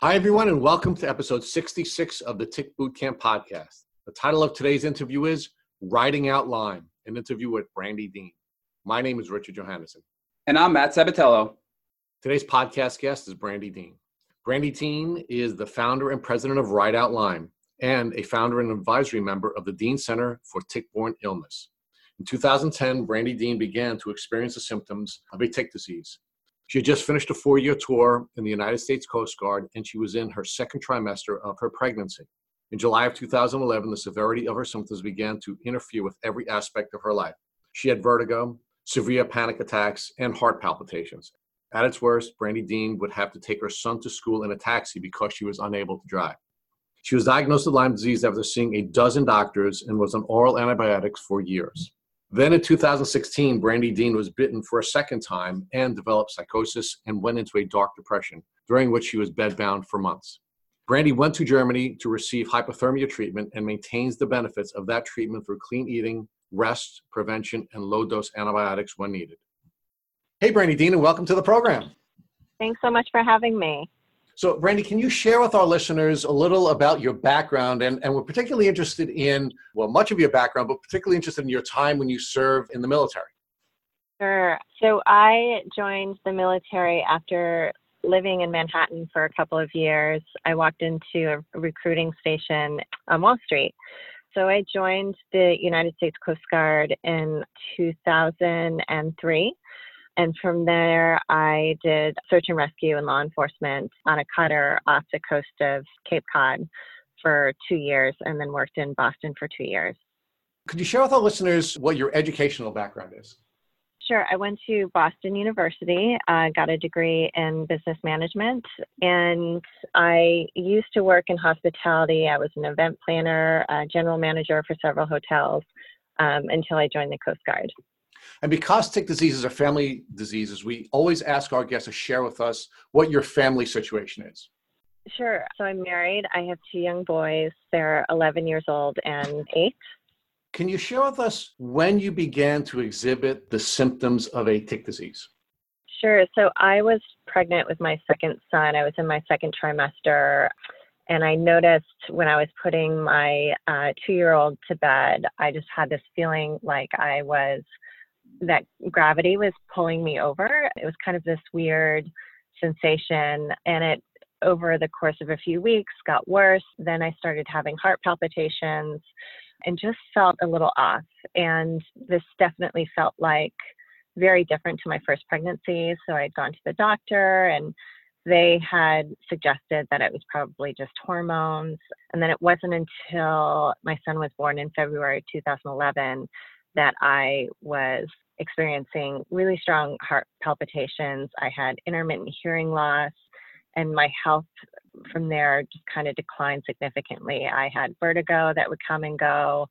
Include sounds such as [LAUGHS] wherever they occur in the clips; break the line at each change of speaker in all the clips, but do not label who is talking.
Hi, everyone, and welcome to episode 66 of the Tick Bootcamp podcast. The title of today's interview is Riding Out Lyme, an interview with Brandy Dean. My name is Richard Johannesson.
And I'm Matt Sabatello.
Today's podcast guest is Brandy Dean. Brandy Dean is the founder and president of Ride Out Lyme and a founder and advisory member of the Dean Center for Tick-Borne Illness. In 2010, Brandy Dean began to experience the symptoms of a tick disease. She had just finished a four year tour in the United States Coast Guard, and she was in her second trimester of her pregnancy. In July of 2011, the severity of her symptoms began to interfere with every aspect of her life. She had vertigo, severe panic attacks, and heart palpitations. At its worst, Brandy Dean would have to take her son to school in a taxi because she was unable to drive. She was diagnosed with Lyme disease after seeing a dozen doctors and was on oral antibiotics for years. Then in 2016, Brandy Dean was bitten for a second time and developed psychosis and went into a dark depression, during which she was bedbound for months. Brandy went to Germany to receive hyperthermia treatment and maintains the benefits of that treatment through clean eating, rest, prevention, and low dose antibiotics when needed. Hey, Brandy Dean, and welcome to the program.
Thanks so much for having me.
So, Brandy, can you share with our listeners a little about your background? And, and we're particularly interested in, well, much of your background, but particularly interested in your time when you served in the military.
Sure. So, I joined the military after living in Manhattan for a couple of years. I walked into a recruiting station on Wall Street. So, I joined the United States Coast Guard in 2003 and from there, I did search and rescue and law enforcement on a cutter off the coast of Cape Cod for two years and then worked in Boston for two years.
Could you share with our listeners what your educational background is?
Sure. I went to Boston University, uh, got a degree in business management, and I used to work in hospitality. I was an event planner, general manager for several hotels um, until I joined the Coast Guard.
And because tick diseases are family diseases, we always ask our guests to share with us what your family situation is.
Sure. So I'm married. I have two young boys. They're 11 years old and eight.
Can you share with us when you began to exhibit the symptoms of a tick disease?
Sure. So I was pregnant with my second son. I was in my second trimester. And I noticed when I was putting my uh, two year old to bed, I just had this feeling like I was that gravity was pulling me over. It was kind of this weird sensation, and it over the course of a few weeks got worse. Then I started having heart palpitations and just felt a little off. And this definitely felt like very different to my first pregnancy. So I'd gone to the doctor and they had suggested that it was probably just hormones. And then it wasn't until my son was born in February 2011 that I was experiencing really strong heart palpitations. I had intermittent hearing loss, and my health from there just kind of declined significantly. I had vertigo that would come and go,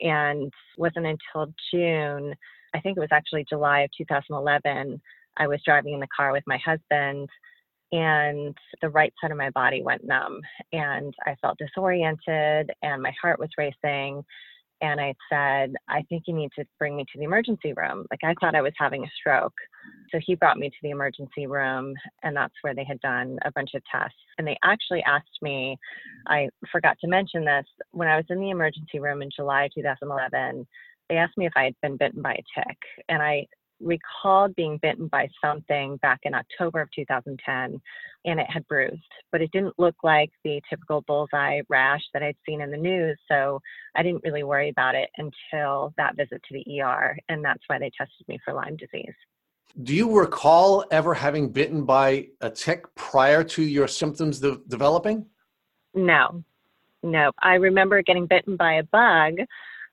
and wasn't until June, I think it was actually July of 2011, I was driving in the car with my husband. And the right side of my body went numb, and I felt disoriented, and my heart was racing and I said, I think you need to bring me to the emergency room. Like I thought I was having a stroke. So he brought me to the emergency room, and that's where they had done a bunch of tests. And they actually asked me, I forgot to mention this, when I was in the emergency room in July 2011, they asked me if I had been bitten by a tick. And I recalled being bitten by something back in October of 2010 and it had bruised, but it didn't look like the typical bullseye rash that I'd seen in the news. So I didn't really worry about it until that visit to the ER, and that's why they tested me for Lyme disease.
Do you recall ever having bitten by a tick prior to your symptoms de- developing?
No, no. I remember getting bitten by a bug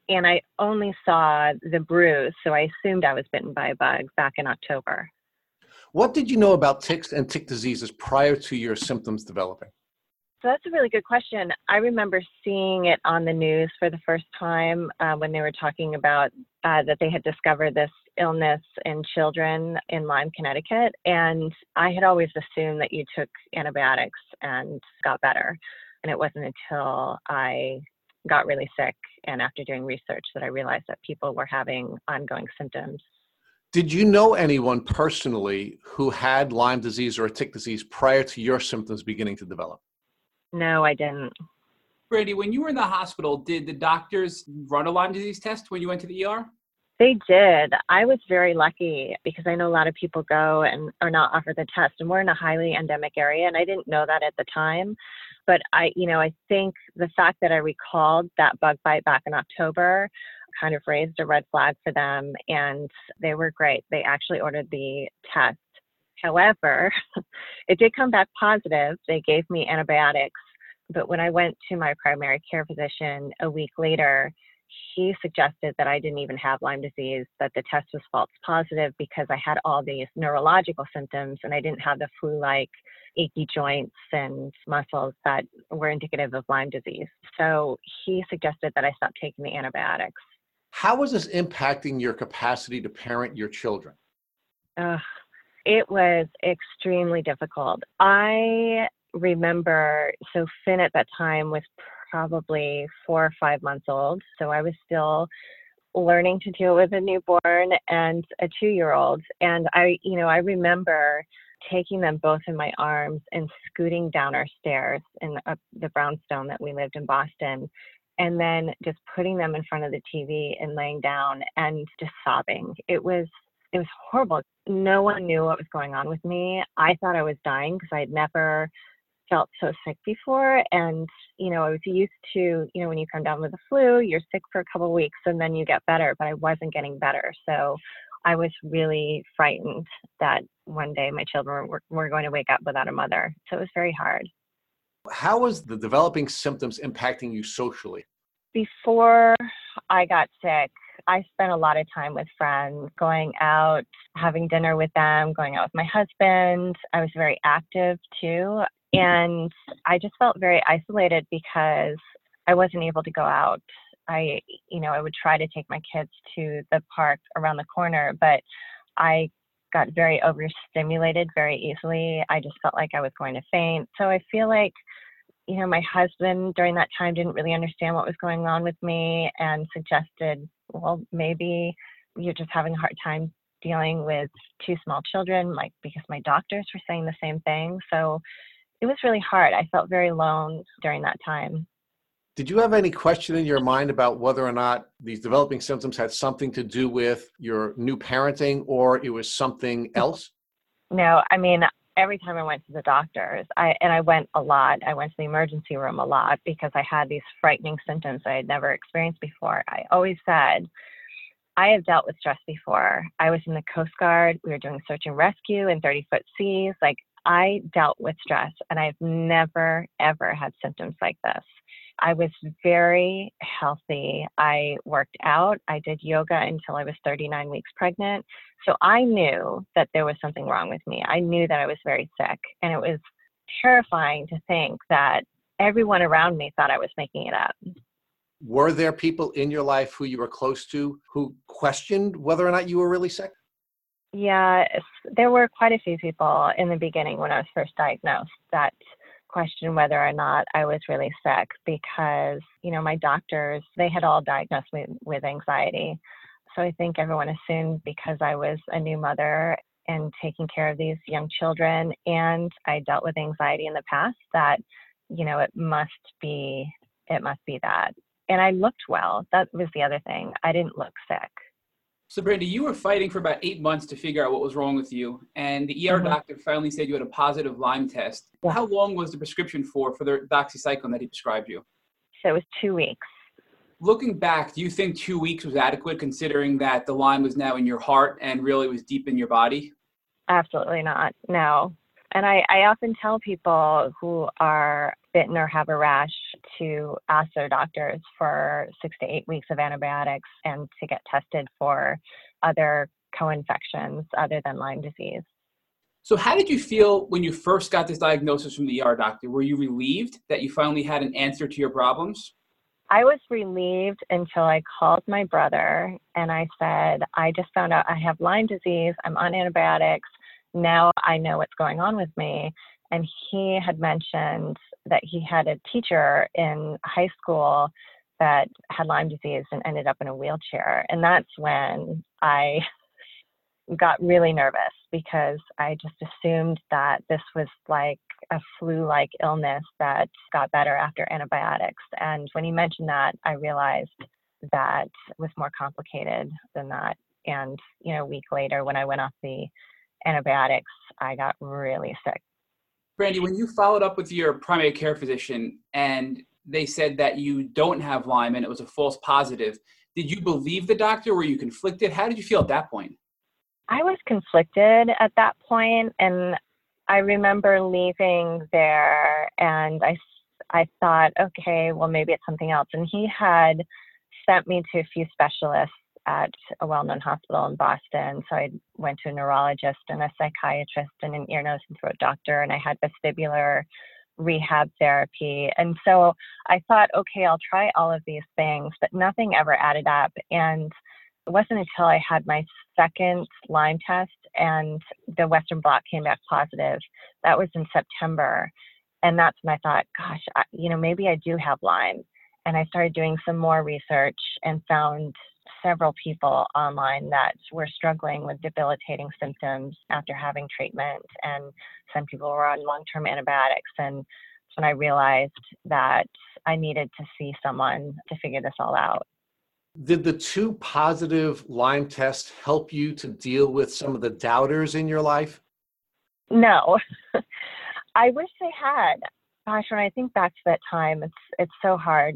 and I only saw the bruise, so I assumed I was bitten by a bug back in October.
What did you know about ticks and tick diseases prior to your symptoms developing?
So that's a really good question. I remember seeing it on the news for the first time uh, when they were talking about uh, that they had discovered this illness in children in Lyme, Connecticut. And I had always assumed that you took antibiotics and got better. And it wasn't until I got really sick and after doing research that I realized that people were having ongoing symptoms.
Did you know anyone personally who had Lyme disease or a tick disease prior to your symptoms beginning to develop?
No, I didn't.
Brandy, when you were in the hospital, did the doctors run a Lyme disease test when you went to the ER?
They did. I was very lucky because I know a lot of people go and are not offered the test, and we're in a highly endemic area, and I didn't know that at the time. But I, you know, I think the fact that I recalled that bug bite back in October kind of raised a red flag for them, and they were great. They actually ordered the test. However, [LAUGHS] it did come back positive. They gave me antibiotics, but when I went to my primary care physician a week later, he suggested that I didn't even have Lyme disease, that the test was false positive because I had all these neurological symptoms and I didn't have the flu like achy joints and muscles that were indicative of Lyme disease. So he suggested that I stop taking the antibiotics.
How was this impacting your capacity to parent your children?
Uh, it was extremely difficult. I remember, so Finn at that time was probably four or five months old. So I was still learning to deal with a newborn and a two year old. And I, you know, I remember taking them both in my arms and scooting down our stairs in the, brownstone that we lived in Boston. And then just putting them in front of the TV and laying down and just sobbing. It was it was horrible. No one knew what was going on with me. I thought I was dying because I had never felt so sick before and you know i was used to you know when you come down with the flu you're sick for a couple of weeks and then you get better but i wasn't getting better so i was really frightened that one day my children were, were going to wake up without a mother so it was very hard
how was the developing symptoms impacting you socially
before i got sick I spent a lot of time with friends, going out, having dinner with them, going out with my husband. I was very active too. And I just felt very isolated because I wasn't able to go out. I, you know, I would try to take my kids to the park around the corner, but I got very overstimulated very easily. I just felt like I was going to faint. So I feel like, you know, my husband during that time didn't really understand what was going on with me and suggested, well, maybe you're just having a hard time dealing with two small children, like because my doctors were saying the same thing. So it was really hard. I felt very alone during that time.
Did you have any question in your mind about whether or not these developing symptoms had something to do with your new parenting or it was something else?
No, I mean, every time I went to the doctors, I and I went a lot. I went to the emergency room a lot because I had these frightening symptoms I had never experienced before. I always said, I have dealt with stress before. I was in the Coast Guard. We were doing search and rescue in 30 foot seas. Like I dealt with stress and I've never, ever had symptoms like this. I was very healthy. I worked out. I did yoga until I was 39 weeks pregnant. So I knew that there was something wrong with me. I knew that I was very sick. And it was terrifying to think that everyone around me thought I was making it up.
Were there people in your life who you were close to who questioned whether or not you were really sick?
Yeah, there were quite a few people in the beginning when I was first diagnosed that questioned whether or not I was really sick because, you know, my doctors, they had all diagnosed me with anxiety. So I think everyone assumed because I was a new mother and taking care of these young children and I dealt with anxiety in the past that, you know, it must be it must be that. And I looked well. That was the other thing. I didn't look sick.
So, Brandy, you were fighting for about eight months to figure out what was wrong with you, and the ER mm-hmm. doctor finally said you had a positive Lyme test. Yeah. How long was the prescription for for the doxycycline that he prescribed you?
So it was two weeks.
Looking back, do you think two weeks was adequate, considering that the Lyme was now in your heart and really was deep in your body?
Absolutely not. No. And I, I often tell people who are bitten or have a rash to ask their doctors for six to eight weeks of antibiotics and to get tested for other co-infections other than Lyme disease.
So, how did you feel when you first got this diagnosis from the ER doctor? Were you relieved that you finally had an answer to your problems?
I was relieved until I called my brother and I said, I just found out I have Lyme disease. I'm on antibiotics. Now I know what's going on with me. And he had mentioned that he had a teacher in high school that had Lyme disease and ended up in a wheelchair. And that's when I [LAUGHS] got really nervous because I just assumed that this was like a flu like illness that got better after antibiotics. And when he mentioned that, I realized that was more complicated than that. And, you know, a week later, when I went off the antibiotics, I got really sick.
Brandy, when you followed up with your primary care physician and they said that you don't have Lyme and it was a false positive, did you believe the doctor? Were you conflicted? How did you feel at that point?
I was conflicted at that point, and I remember leaving there, and I I thought, okay, well maybe it's something else. And he had sent me to a few specialists at a well-known hospital in Boston. So I went to a neurologist and a psychiatrist and an ear, nose, and throat doctor, and I had vestibular rehab therapy. And so I thought, okay, I'll try all of these things, but nothing ever added up. And it wasn't until I had my second Lyme test and the Western blot came back positive. That was in September. And that's when I thought, gosh, I, you know, maybe I do have Lyme. And I started doing some more research and found several people online that were struggling with debilitating symptoms after having treatment, and some people were on long term antibiotics. And that's when I realized that I needed to see someone to figure this all out.
Did the two positive Lyme tests help you to deal with some of the doubters in your life?
No. [LAUGHS] I wish they had. Gosh, when I think back to that time, it's it's so hard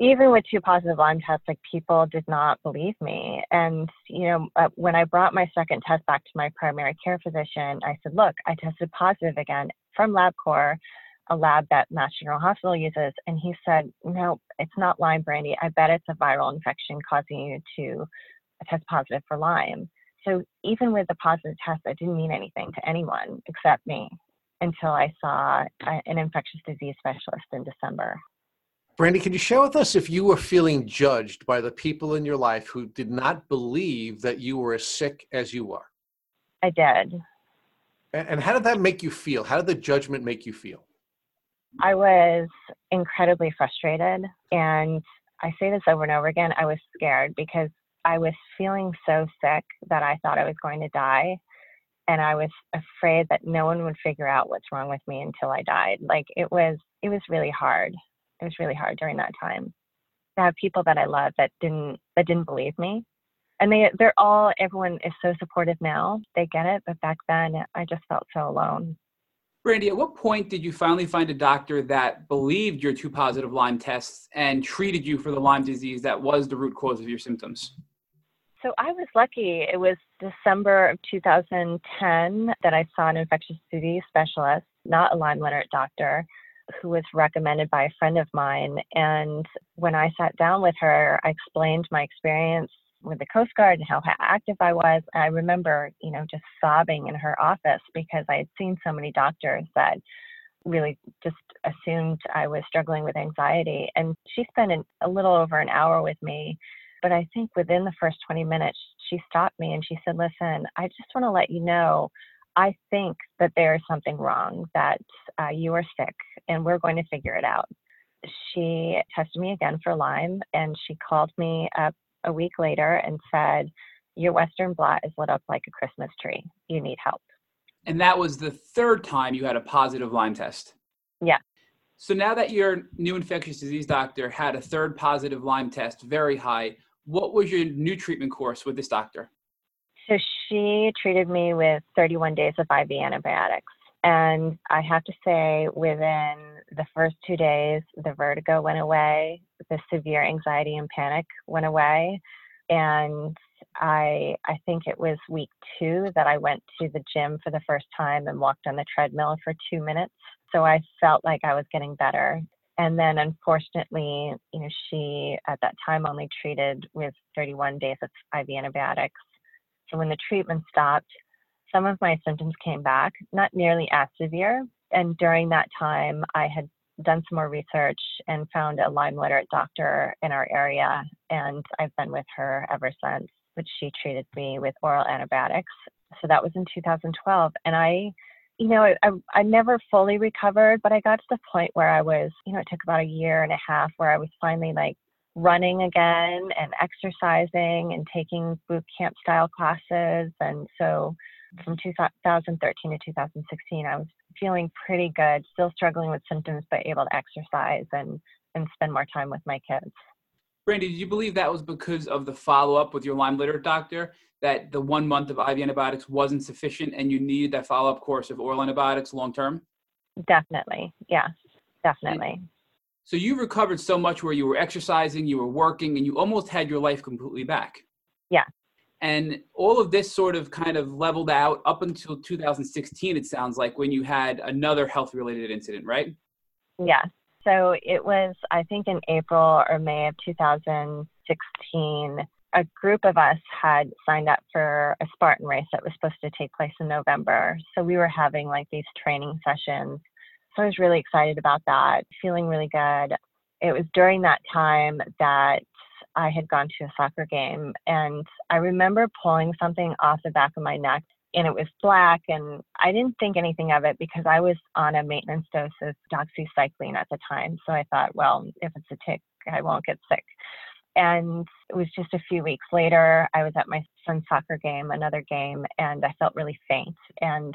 even with two positive Lyme tests, like people did not believe me. And, you know, uh, when I brought my second test back to my primary care physician, I said, look, I tested positive again from LabCorp, a lab that Mass General Hospital uses. And he said, no, it's not Lyme, Brandy. I bet it's a viral infection causing you to test positive for Lyme. So even with the positive test, it didn't mean anything to anyone except me until I saw uh, an infectious disease specialist in December.
Brandy, can you share with us if you were feeling judged by the people in your life who did not believe that you were as sick as you are?
I did.
And how did that make you feel? How did the judgment make you feel?
I was incredibly frustrated. And I say this over and over again I was scared because I was feeling so sick that I thought I was going to die. And I was afraid that no one would figure out what's wrong with me until I died. Like it was, it was really hard it was really hard during that time to have people that I love that didn't that didn't believe me. And they they're all everyone is so supportive now. They get it, but back then I just felt so alone.
Brandy, at what point did you finally find a doctor that believed your two positive Lyme tests and treated you for the Lyme disease that was the root cause of your symptoms?
So I was lucky. It was December of 2010 that I saw an infectious disease specialist, not a Lyme literate doctor who was recommended by a friend of mine. And when I sat down with her, I explained my experience with the Coast Guard and how active I was. I remember, you know, just sobbing in her office because I had seen so many doctors that really just assumed I was struggling with anxiety. And she spent an, a little over an hour with me. But I think within the first 20 minutes, she stopped me and she said, Listen, I just want to let you know I think that there is something wrong, that uh, you are sick, and we're going to figure it out. She tested me again for Lyme, and she called me up a week later and said, Your Western blot is lit up like a Christmas tree. You need help.
And that was the third time you had a positive Lyme test.
Yeah.
So now that your new infectious disease doctor had a third positive Lyme test, very high, what was your new treatment course with this doctor?
So she treated me with 31 days of IV antibiotics. And I have to say, within the first two days, the vertigo went away, the severe anxiety and panic went away. And I, I think it was week two that I went to the gym for the first time and walked on the treadmill for two minutes. So I felt like I was getting better. And then unfortunately, you know, she at that time only treated with 31 days of IV antibiotics. So when the treatment stopped, some of my symptoms came back, not nearly as severe. And during that time, I had done some more research and found a Lyme literate doctor in our area. And I've been with her ever since, which she treated me with oral antibiotics. So that was in 2012. And I, you know, I, I never fully recovered, but I got to the point where I was, you know, it took about a year and a half where I was finally like running again and exercising and taking boot camp style classes. And so from 2013 to 2016, I was feeling pretty good, still struggling with symptoms, but able to exercise and, and spend more time with my kids.
Brandy, did you believe that was because of the follow up with your Lyme literate doctor? That the one month of IV antibiotics wasn't sufficient and you needed that follow up course of oral antibiotics long term?
Definitely. Yes, definitely.
So you recovered so much where you were exercising, you were working, and you almost had your life completely back.
Yeah.
And all of this sort of kind of leveled out up until 2016, it sounds like, when you had another health related incident, right?
Yeah. So it was, I think, in April or May of 2016. A group of us had signed up for a Spartan race that was supposed to take place in November. So we were having like these training sessions so I was really excited about that, feeling really good. It was during that time that I had gone to a soccer game and I remember pulling something off the back of my neck and it was black and I didn't think anything of it because I was on a maintenance dose of doxycycline at the time. So I thought, well, if it's a tick, I won't get sick. And it was just a few weeks later, I was at my son's soccer game, another game, and I felt really faint. And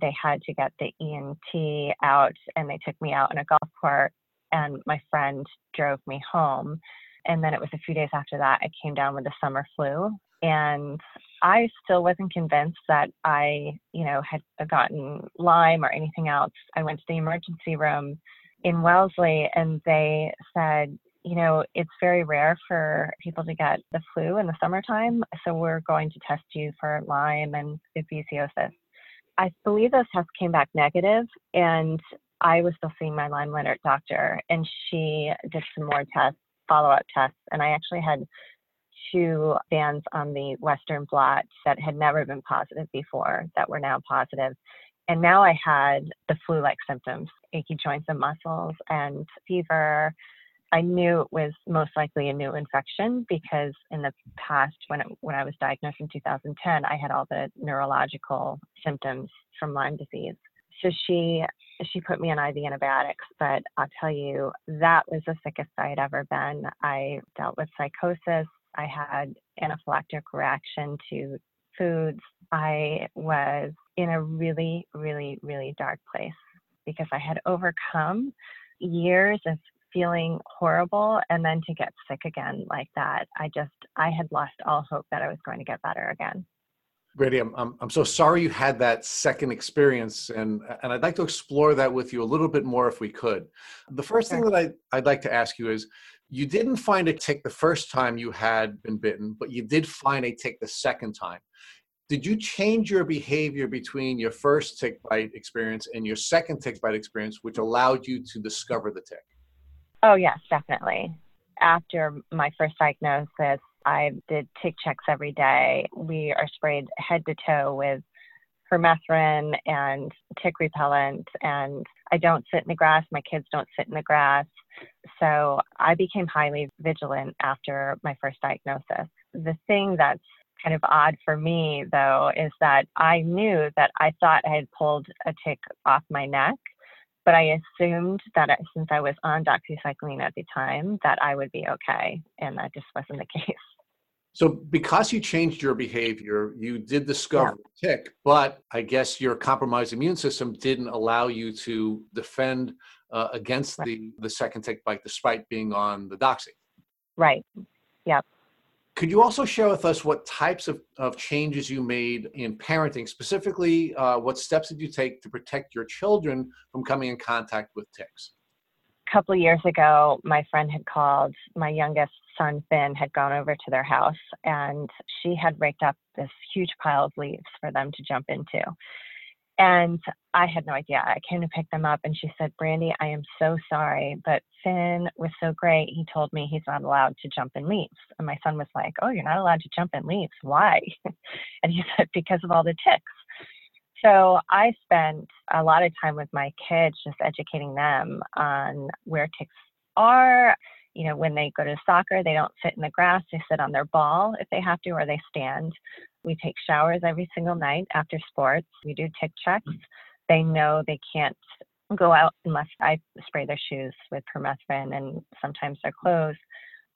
they had to get the EMT out and they took me out on a golf cart and my friend drove me home. And then it was a few days after that, I came down with the summer flu. And I still wasn't convinced that I, you know, had gotten Lyme or anything else. I went to the emergency room in Wellesley and they said, you know, it's very rare for people to get the flu in the summertime. So we're going to test you for Lyme and babesiosis. I believe those tests came back negative, and I was still seeing my Lyme literate doctor, and she did some more tests, follow up tests, and I actually had two bands on the Western blot that had never been positive before that were now positive. And now I had the flu like symptoms achy joints and muscles and fever I knew it was most likely a new infection because in the past, when it, when I was diagnosed in 2010, I had all the neurological symptoms from Lyme disease. So she she put me on IV antibiotics, but I'll tell you that was the sickest I had ever been. I dealt with psychosis. I had anaphylactic reaction to foods. I was in a really, really, really dark place because I had overcome years of feeling horrible and then to get sick again like that i just i had lost all hope that i was going to get better again
Brady, I'm, I'm, I'm so sorry you had that second experience, and, and I'd like to explore that with you a little bit more if we could. The first thing that I, I'd like to ask you is you didn't find a tick the first time you had been bitten, but you did find a tick the second time. Did you change your behavior between your first tick bite experience and your second tick bite experience, which allowed you to discover the tick?
Oh, yes, definitely. After my first diagnosis, I did tick checks every day. We are sprayed head to toe with permethrin and tick repellent, and I don't sit in the grass. My kids don't sit in the grass. So I became highly vigilant after my first diagnosis. The thing that's kind of odd for me, though, is that I knew that I thought I had pulled a tick off my neck but I assumed that since I was on doxycycline at the time, that I would be okay, and that just wasn't the [LAUGHS] case.
So, because you changed your behavior, you did discover yeah. tick, but I guess your compromised immune system didn't allow you to defend uh, against right. the the second tick bite, despite being on the doxy.
Right. Yep.
Could you also share with us what types of, of changes you made in parenting? Specifically, uh, what steps did you take to protect your children from coming in contact with ticks?
A couple of years ago, my friend had called. My youngest son, Finn, had gone over to their house and she had raked up this huge pile of leaves for them to jump into. And I had no idea. I came to pick them up and she said, Brandy, I am so sorry, but Finn was so great. He told me he's not allowed to jump in leaves. And my son was like, Oh, you're not allowed to jump in leaves. Why? [LAUGHS] and he said, Because of all the ticks. So I spent a lot of time with my kids just educating them on where ticks are. You know, when they go to soccer, they don't sit in the grass, they sit on their ball if they have to, or they stand. We take showers every single night after sports. We do tick checks. Mm-hmm. They know they can't go out unless I spray their shoes with permethrin and sometimes their clothes.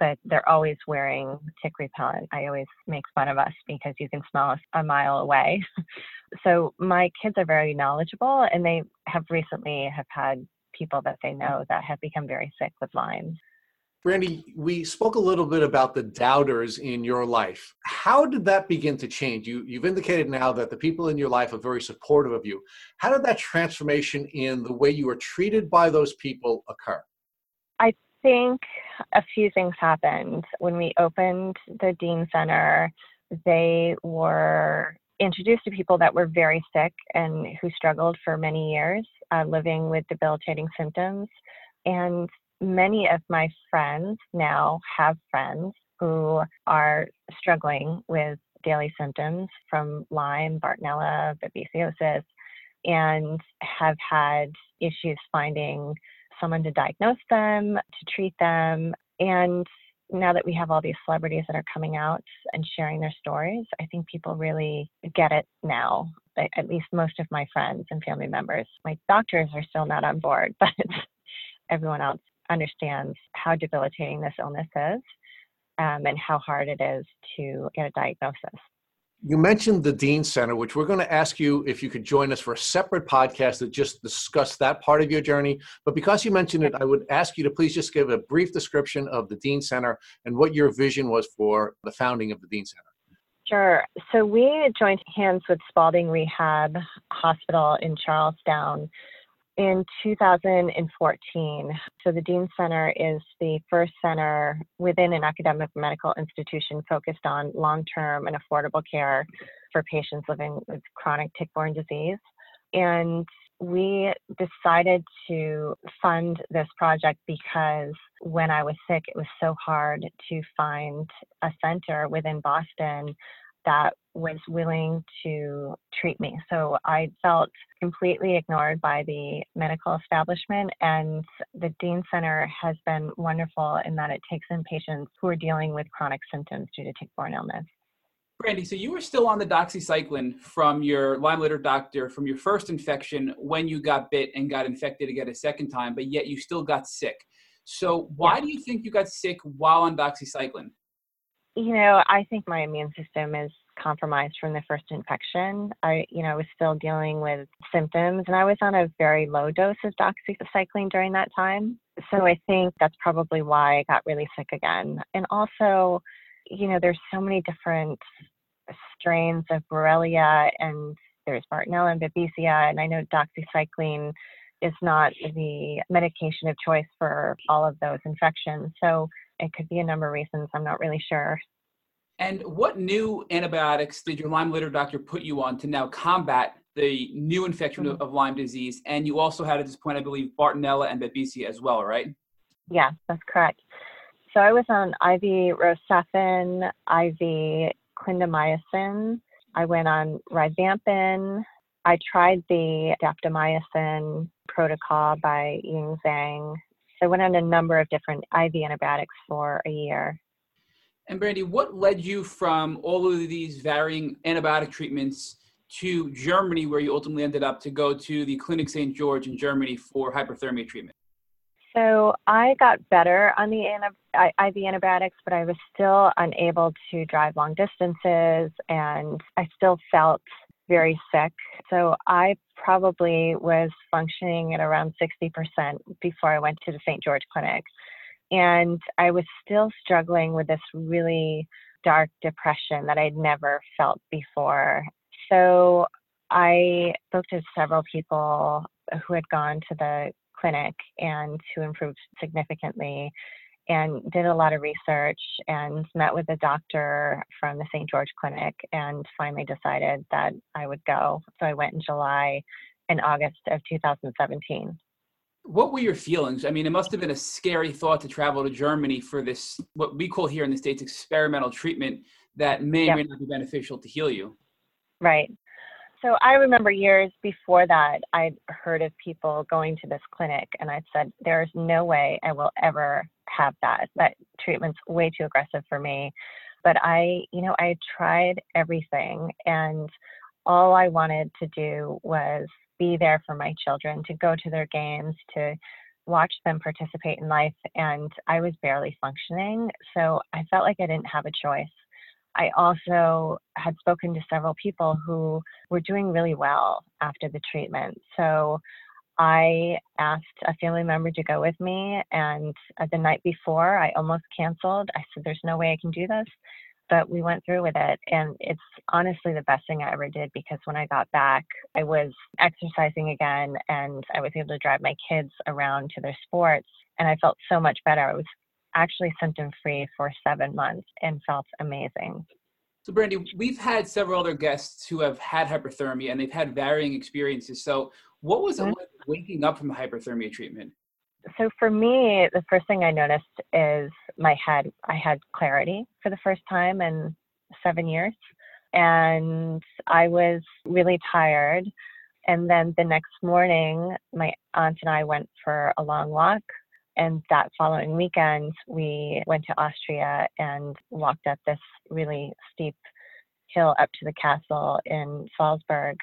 but they're always wearing tick repellent. I always make fun of us because you can smell us a mile away. [LAUGHS] so my kids are very knowledgeable and they have recently have had people that they know that have become very sick with Lyme.
Brandy, we spoke a little bit about the doubters in your life. How did that begin to change? You, you've indicated now that the people in your life are very supportive of you. How did that transformation in the way you were treated by those people occur?
I think a few things happened. When we opened the Dean Center, they were introduced to people that were very sick and who struggled for many years uh, living with debilitating symptoms. And many of my friends now have friends who are struggling with daily symptoms from Lyme, Bartonella, babesiosis, and have had issues finding someone to diagnose them, to treat them. And now that we have all these celebrities that are coming out and sharing their stories, I think people really get it now. At least most of my friends and family members. My doctors are still not on board, [LAUGHS] but everyone else understands how debilitating this illness is um, and how hard it is to get a diagnosis.
You mentioned the Dean Center, which we're going to ask you if you could join us for a separate podcast that just discuss that part of your journey. But because you mentioned it, I would ask you to please just give a brief description of the Dean Center and what your vision was for the founding of the Dean Center.
Sure. So we joined hands with Spaulding Rehab Hospital in Charlestown in 2014. So, the Dean Center is the first center within an academic medical institution focused on long term and affordable care for patients living with chronic tick borne disease. And we decided to fund this project because when I was sick, it was so hard to find a center within Boston that was willing to treat me. So I felt completely ignored by the medical establishment, and the Dean Center has been wonderful in that it takes in patients who are dealing with chronic symptoms due to tick-borne illness.
Brandy, so you were still on the doxycycline from your Lyme literate doctor from your first infection when you got bit and got infected again a second time, but yet you still got sick. So why yeah. do you think you got sick while on doxycycline?
You know, I think my immune system is compromised from the first infection. I, you know, I was still dealing with symptoms and I was on a very low dose of doxycycline during that time. So I think that's probably why I got really sick again. And also, you know, there's so many different strains of Borrelia and there's Bartonella and Babesia, and I know doxycycline is not the medication of choice for all of those infections. So it could be a number of reasons. I'm not really sure.
And what new antibiotics did your Lyme literate doctor put you on to now combat the new infection mm-hmm. of Lyme disease? And you also had at this point, I believe, Bartonella and Babesia as well, right?
Yeah, that's correct. So I was on IV Rocephin, IV clindamycin. I went on rifampin. I tried the daptomycin protocol by Ying Zhang. So I went on a number of different IV antibiotics for a year.
And Brandy, what led you from all of these varying antibiotic treatments to Germany, where you ultimately ended up to go to the Clinic St. George in Germany for hyperthermia treatment?
So I got better on the IV antibiotics, but I was still unable to drive long distances and I still felt very sick. So I probably was functioning at around 60% before I went to the St. George Clinic. And I was still struggling with this really dark depression that I'd never felt before. So I spoke to several people who had gone to the clinic and who improved significantly and did a lot of research and met with a doctor from the St. George Clinic and finally decided that I would go. So I went in July and August of 2017.
What were your feelings? I mean, it must have been a scary thought to travel to Germany for this, what we call here in the States, experimental treatment that may yep. may not be beneficial to heal you.
Right. So I remember years before that, I'd heard of people going to this clinic, and I said, There's no way I will ever have that. That treatment's way too aggressive for me. But I, you know, I tried everything, and all I wanted to do was be there for my children, to go to their games, to watch them participate in life and I was barely functioning. So I felt like I didn't have a choice. I also had spoken to several people who were doing really well after the treatment. So I asked a family member to go with me, and uh, the night before, I almost canceled. I said, There's no way I can do this but we went through with it. And it's honestly the best thing I ever did because when I got back, I was exercising again and I was able to drive my kids around to their sports. And I felt so much better. I was actually symptom free for seven months and felt amazing.
So, Brandy, we've had several other guests who have had hyperthermia and they've had varying experiences. So, what was it mm-hmm. like waking up from the hyperthermia treatment?
So for me, the first thing I noticed is my head. I had clarity for the first time in seven years, and I was really tired. And then the next morning, my aunt and I went for a long walk. And that following weekend, we went to Austria and walked up this really steep hill up to the castle in Salzburg.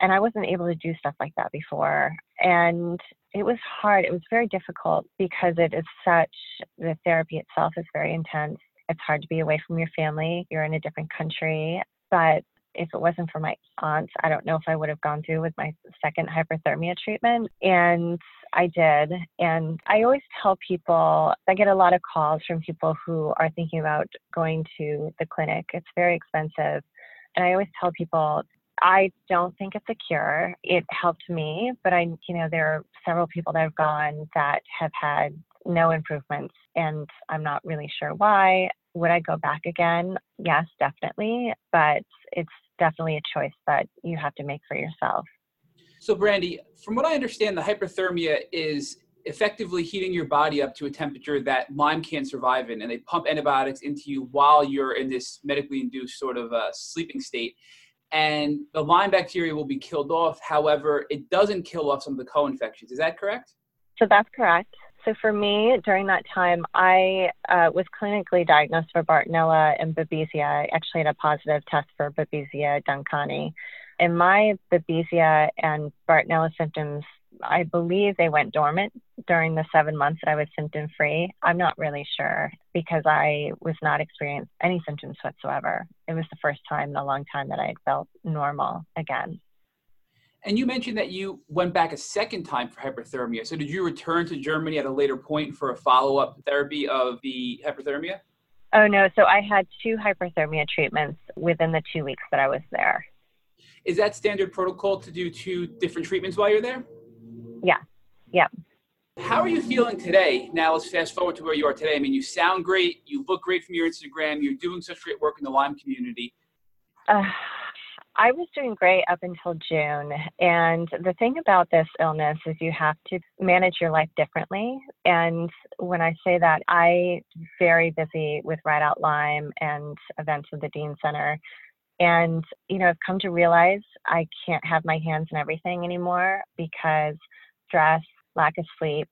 And I wasn't able to do stuff like that before. And it was hard. It was very difficult because it is such, the therapy itself is very intense. It's hard to be away from your family. You're in a different country. But if it wasn't for my aunts, I don't know if I would have gone through with my second hyperthermia treatment. And I did. And I always tell people, I get a lot of calls from people who are thinking about going to the clinic. It's very expensive. And I always tell people, I don't think it's a cure. It helped me, but I, you know, there are several people that have gone that have had no improvements, and I'm not really sure why. Would I go back again? Yes, definitely, but it's definitely a choice that you have to make for yourself.
So, Brandy, from what I understand, the hyperthermia is effectively heating your body up to a temperature that Lyme can't survive in, and they pump antibiotics into you while you're in this medically induced sort of uh, sleeping state. And the Lyme bacteria will be killed off. However, it doesn't kill off some of the co-infections. Is that correct?
So that's correct. So for me, during that time, I uh, was clinically diagnosed for Bartonella and Babesia. I actually had a positive test for Babesia duncani. And my Babesia and Bartonella symptoms I believe they went dormant during the seven months that I was symptom free. I'm not really sure because I was not experiencing any symptoms whatsoever. It was the first time in a long time that I had felt normal again.
And you mentioned that you went back a second time for hyperthermia. So did you return to Germany at a later point for a follow up therapy of the hyperthermia?
Oh, no. So I had two hyperthermia treatments within the two weeks that I was there.
Is that standard protocol to do two different treatments while you're there?
Yeah. Yeah.
How are you feeling today? Now let's fast forward to where you are today. I mean, you sound great. You look great from your Instagram. You're doing such great work in the Lyme community.
Uh, I was doing great up until June. And the thing about this illness is you have to manage your life differently. And when I say that, I very busy with Ride Out Lyme and events of the Dean Center. And, you know, I've come to realize I can't have my hands in everything anymore because stress, lack of sleep,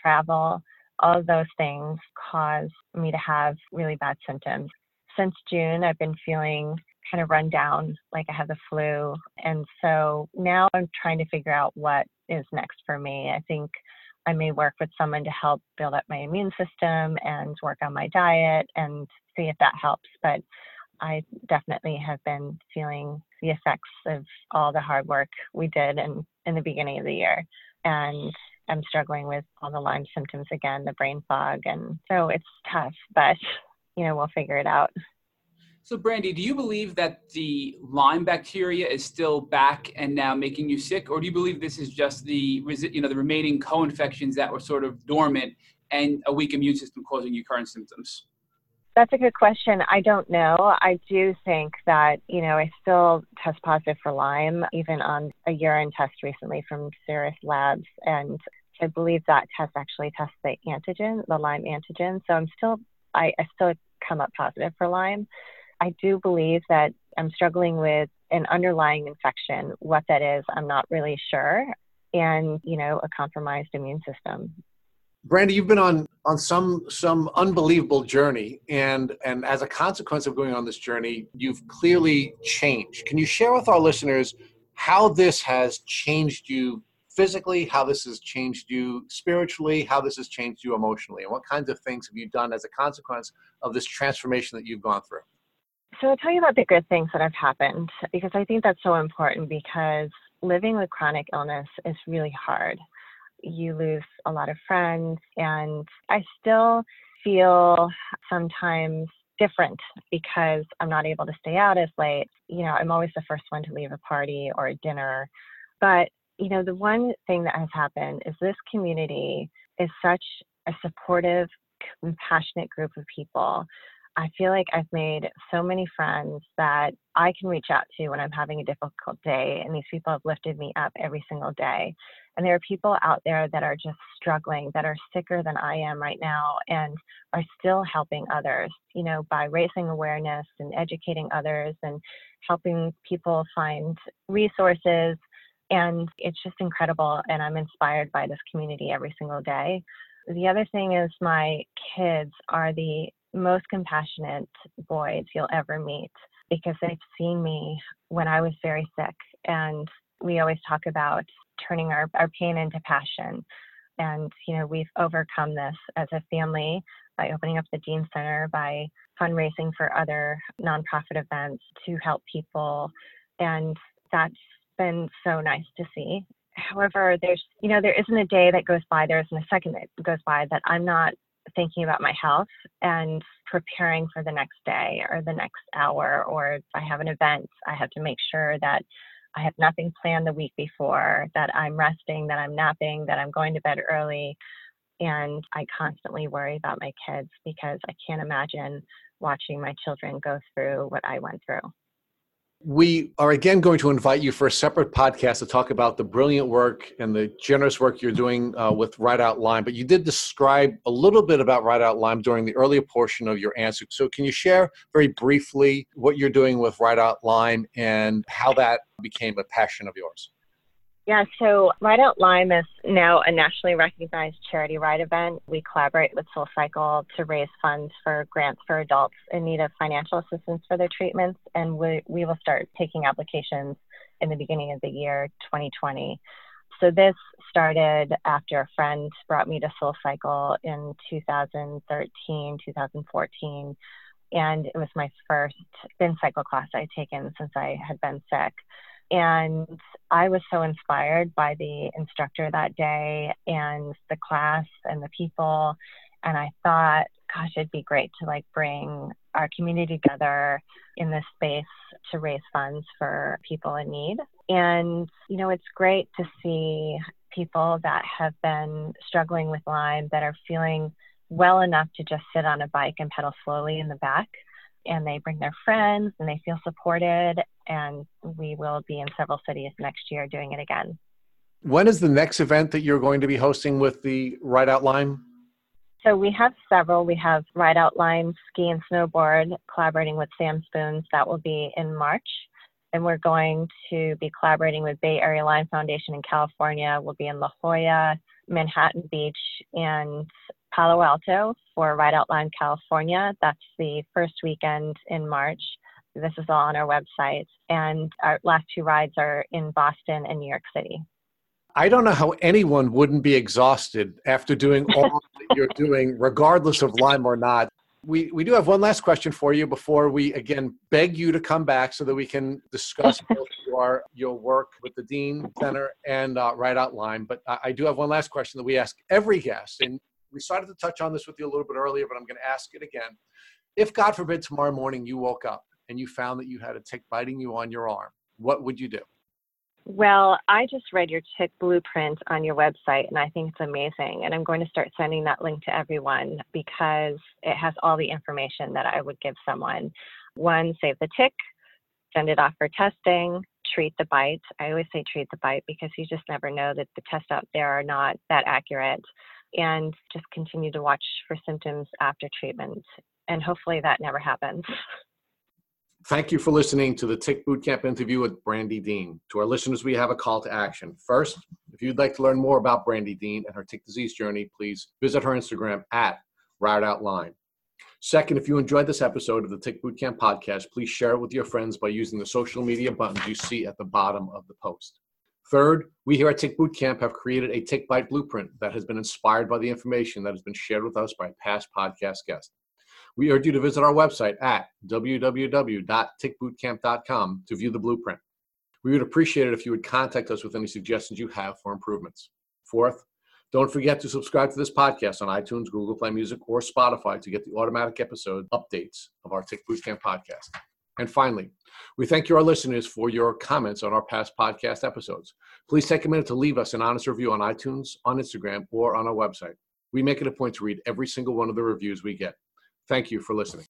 travel, all of those things cause me to have really bad symptoms. Since June, I've been feeling kind of run down, like I have the flu. And so now I'm trying to figure out what is next for me. I think I may work with someone to help build up my immune system and work on my diet and see if that helps. But I definitely have been feeling the effects of all the hard work we did in, in the beginning of the year and I'm struggling with all the Lyme symptoms again, the brain fog. And so it's tough, but you know, we'll figure it out.
So, Brandy, do you believe that the Lyme bacteria is still back and now making you sick, or do you believe this is just the you know the remaining co-infections that were sort of dormant and a weak immune system causing you current symptoms?
That's a good question. I don't know. I do think that, you know, I still test positive for Lyme, even on a urine test recently from Ceres Labs. And I believe that test actually tests the antigen, the Lyme antigen. So I'm still, I, I still come up positive for Lyme. I do believe that I'm struggling with an underlying infection. What that is, I'm not really sure. And, you know, a compromised immune system.
Brandy, you've been on on some some unbelievable journey, and and as a consequence of going on this journey, you've clearly changed. Can you share with our listeners how this has changed you physically, how this has changed you spiritually, how this has changed you emotionally, and what kinds of things have you done as a consequence of this transformation that you've gone through?
So I'll tell you about the good things that have happened because I think that's so important because living with chronic illness is really hard. You lose a lot of friends, and I still feel sometimes different because I'm not able to stay out as late. You know, I'm always the first one to leave a party or a dinner. But, you know, the one thing that has happened is this community is such a supportive, compassionate group of people I feel like I've made so many friends that I can reach out to when I'm having a difficult day. And these people have lifted me up every single day. And there are people out there that are just struggling, that are sicker than I am right now, and are still helping others, you know, by raising awareness and educating others and helping people find resources. And it's just incredible. And I'm inspired by this community every single day. The other thing is, my kids are the most compassionate boys you'll ever meet because they've seen me when I was very sick. And we always talk about turning our, our pain into passion. And, you know, we've overcome this as a family by opening up the Dean Center, by fundraising for other nonprofit events to help people. And that's been so nice to see. However, there's, you know, there isn't a day that goes by, there isn't a second that goes by that I'm not thinking about my health and preparing for the next day or the next hour, or if I have an event, I have to make sure that I have nothing planned the week before, that I'm resting, that I'm napping, that I'm going to bed early. And I constantly worry about my kids because I can't imagine watching my children go through what I went through.
We are again going to invite you for a separate podcast to talk about the brilliant work and the generous work you're doing uh, with Ride Out Lyme. But you did describe a little bit about Ride Out Lyme during the earlier portion of your answer. So, can you share very briefly what you're doing with Ride Out Lyme and how that became a passion of yours?
Yeah, so Ride Out Lyme is now a nationally recognized charity ride event. We collaborate with SoulCycle to raise funds for grants for adults in need of financial assistance for their treatments, and we, we will start taking applications in the beginning of the year 2020. So this started after a friend brought me to SoulCycle in 2013, 2014, and it was my first spin cycle class I'd taken since I had been sick. And I was so inspired by the instructor that day and the class and the people. And I thought, gosh, it'd be great to like bring our community together in this space to raise funds for people in need. And, you know, it's great to see people that have been struggling with Lyme that are feeling well enough to just sit on a bike and pedal slowly in the back and they bring their friends and they feel supported. And we will be in several cities next year doing it again.
When is the next event that you're going to be hosting with the Ride Out Lyme?
So we have several. We have Ride Out Lyme Ski and Snowboard collaborating with Sam Spoons. That will be in March. And we're going to be collaborating with Bay Area Lyme Foundation in California. We'll be in La Jolla, Manhattan Beach, and Palo Alto for Ride Out Lyme California. That's the first weekend in March. This is all on our website. And our last two rides are in Boston and New York City.
I don't know how anyone wouldn't be exhausted after doing [LAUGHS] all that you're doing, regardless of Lyme or not. We, we do have one last question for you before we again beg you to come back so that we can discuss [LAUGHS] both your, your work with the Dean Center and uh, Ride Out Lyme. But I, I do have one last question that we ask every guest, and we started to touch on this with you a little bit earlier, but I'm going to ask it again. If God forbid tomorrow morning you woke up and you found that you had a tick biting you on your arm, what would you do?
Well, I just read your tick blueprint on your website and I think it's amazing. And I'm going to start sending that link to everyone because it has all the information that I would give someone. One, save the tick, send it off for testing, treat the bite. I always say treat the bite because you just never know that the tests out there are not that accurate and just continue to watch for symptoms after treatment. And hopefully that never happens. [LAUGHS]
Thank you for listening to the Tick Bootcamp interview with Brandy Dean. To our listeners, we have a call to action. First, if you'd like to learn more about Brandy Dean and her tick disease journey, please visit her Instagram at Ride Out Lyme. Second, if you enjoyed this episode of the Tick Bootcamp podcast, please share it with your friends by using the social media buttons you see at the bottom of the post. Third, we here at Tick Bootcamp have created a Tick Bite blueprint that has been inspired by the information that has been shared with us by past podcast guests. We urge you to visit our website at www.tickbootcamp.com to view the blueprint. We would appreciate it if you would contact us with any suggestions you have for improvements. Fourth, don't forget to subscribe to this podcast on iTunes, Google Play Music, or Spotify to get the automatic episode updates of our Tick Bootcamp podcast. And finally, we thank you, our listeners, for your comments on our past podcast episodes. Please take a minute to leave us an honest review on iTunes, on Instagram, or on our website. We make it a point to read every single one of the reviews we get. Thank you for listening.